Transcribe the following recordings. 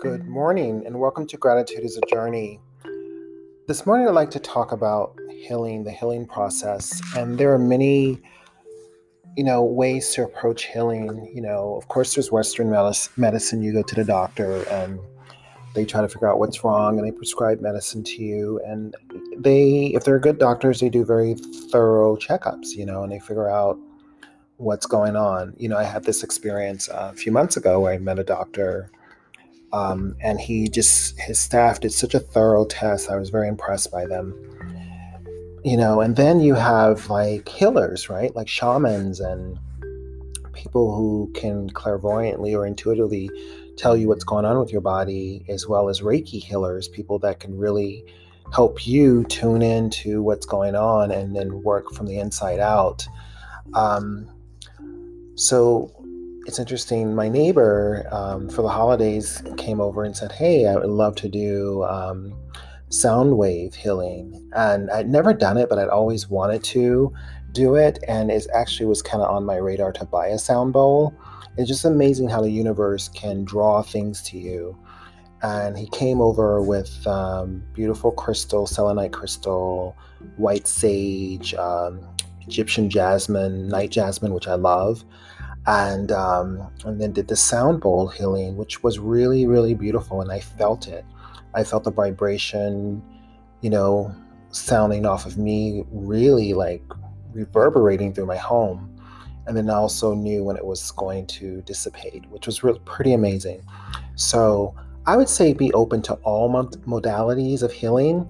Good morning, and welcome to Gratitude is a Journey. This morning, I'd like to talk about healing, the healing process, and there are many, you know, ways to approach healing. You know, of course, there's Western medicine. You go to the doctor, and they try to figure out what's wrong, and they prescribe medicine to you. And they, if they're good doctors, they do very thorough checkups. You know, and they figure out what's going on. You know, I had this experience a few months ago where I met a doctor, um, and he just his staff did such a thorough test. I was very impressed by them. You know, and then you have like healers, right? Like shamans and people who can clairvoyantly or intuitively tell you what's going on with your body, as well as Reiki healers, people that can really help you tune into what's going on and then work from the inside out. Um, so it's interesting. My neighbor um, for the holidays came over and said, Hey, I would love to do um, sound wave healing. And I'd never done it, but I'd always wanted to do it. And it actually was kind of on my radar to buy a sound bowl. It's just amazing how the universe can draw things to you. And he came over with um, beautiful crystal, selenite crystal, white sage, um, Egyptian jasmine, night jasmine, which I love, and um, and then did the sound bowl healing, which was really really beautiful, and I felt it. I felt the vibration, you know, sounding off of me, really like reverberating through my home. And then I also knew when it was going to dissipate, which was really pretty amazing. So I would say be open to all modalities of healing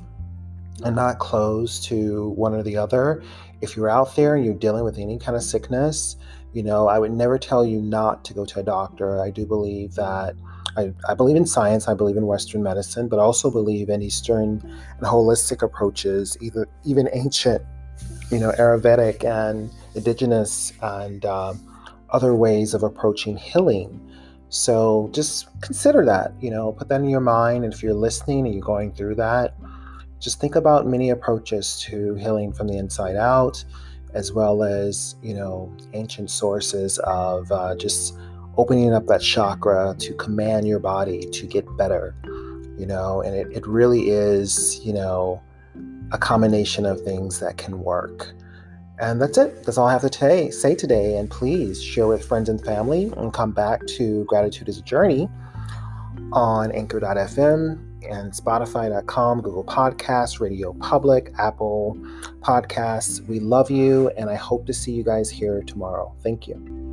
and not close to one or the other. If you're out there and you're dealing with any kind of sickness, you know, I would never tell you not to go to a doctor. I do believe that I, I believe in science, I believe in Western medicine, but also believe in Eastern and holistic approaches, either even ancient, you know, Ayurvedic and indigenous and um, other ways of approaching healing. So just consider that, you know, put that in your mind. And if you're listening and you're going through that, just think about many approaches to healing from the inside out, as well as, you know, ancient sources of uh, just opening up that chakra to command your body to get better, you know, and it, it really is, you know, a combination of things that can work. And that's it. That's all I have to t- say today. And please share with friends and family and come back to Gratitude is a Journey on anchor.fm and Spotify.com, Google Podcasts, RadioPublic, Apple Podcasts. We love you, and I hope to see you guys here tomorrow. Thank you.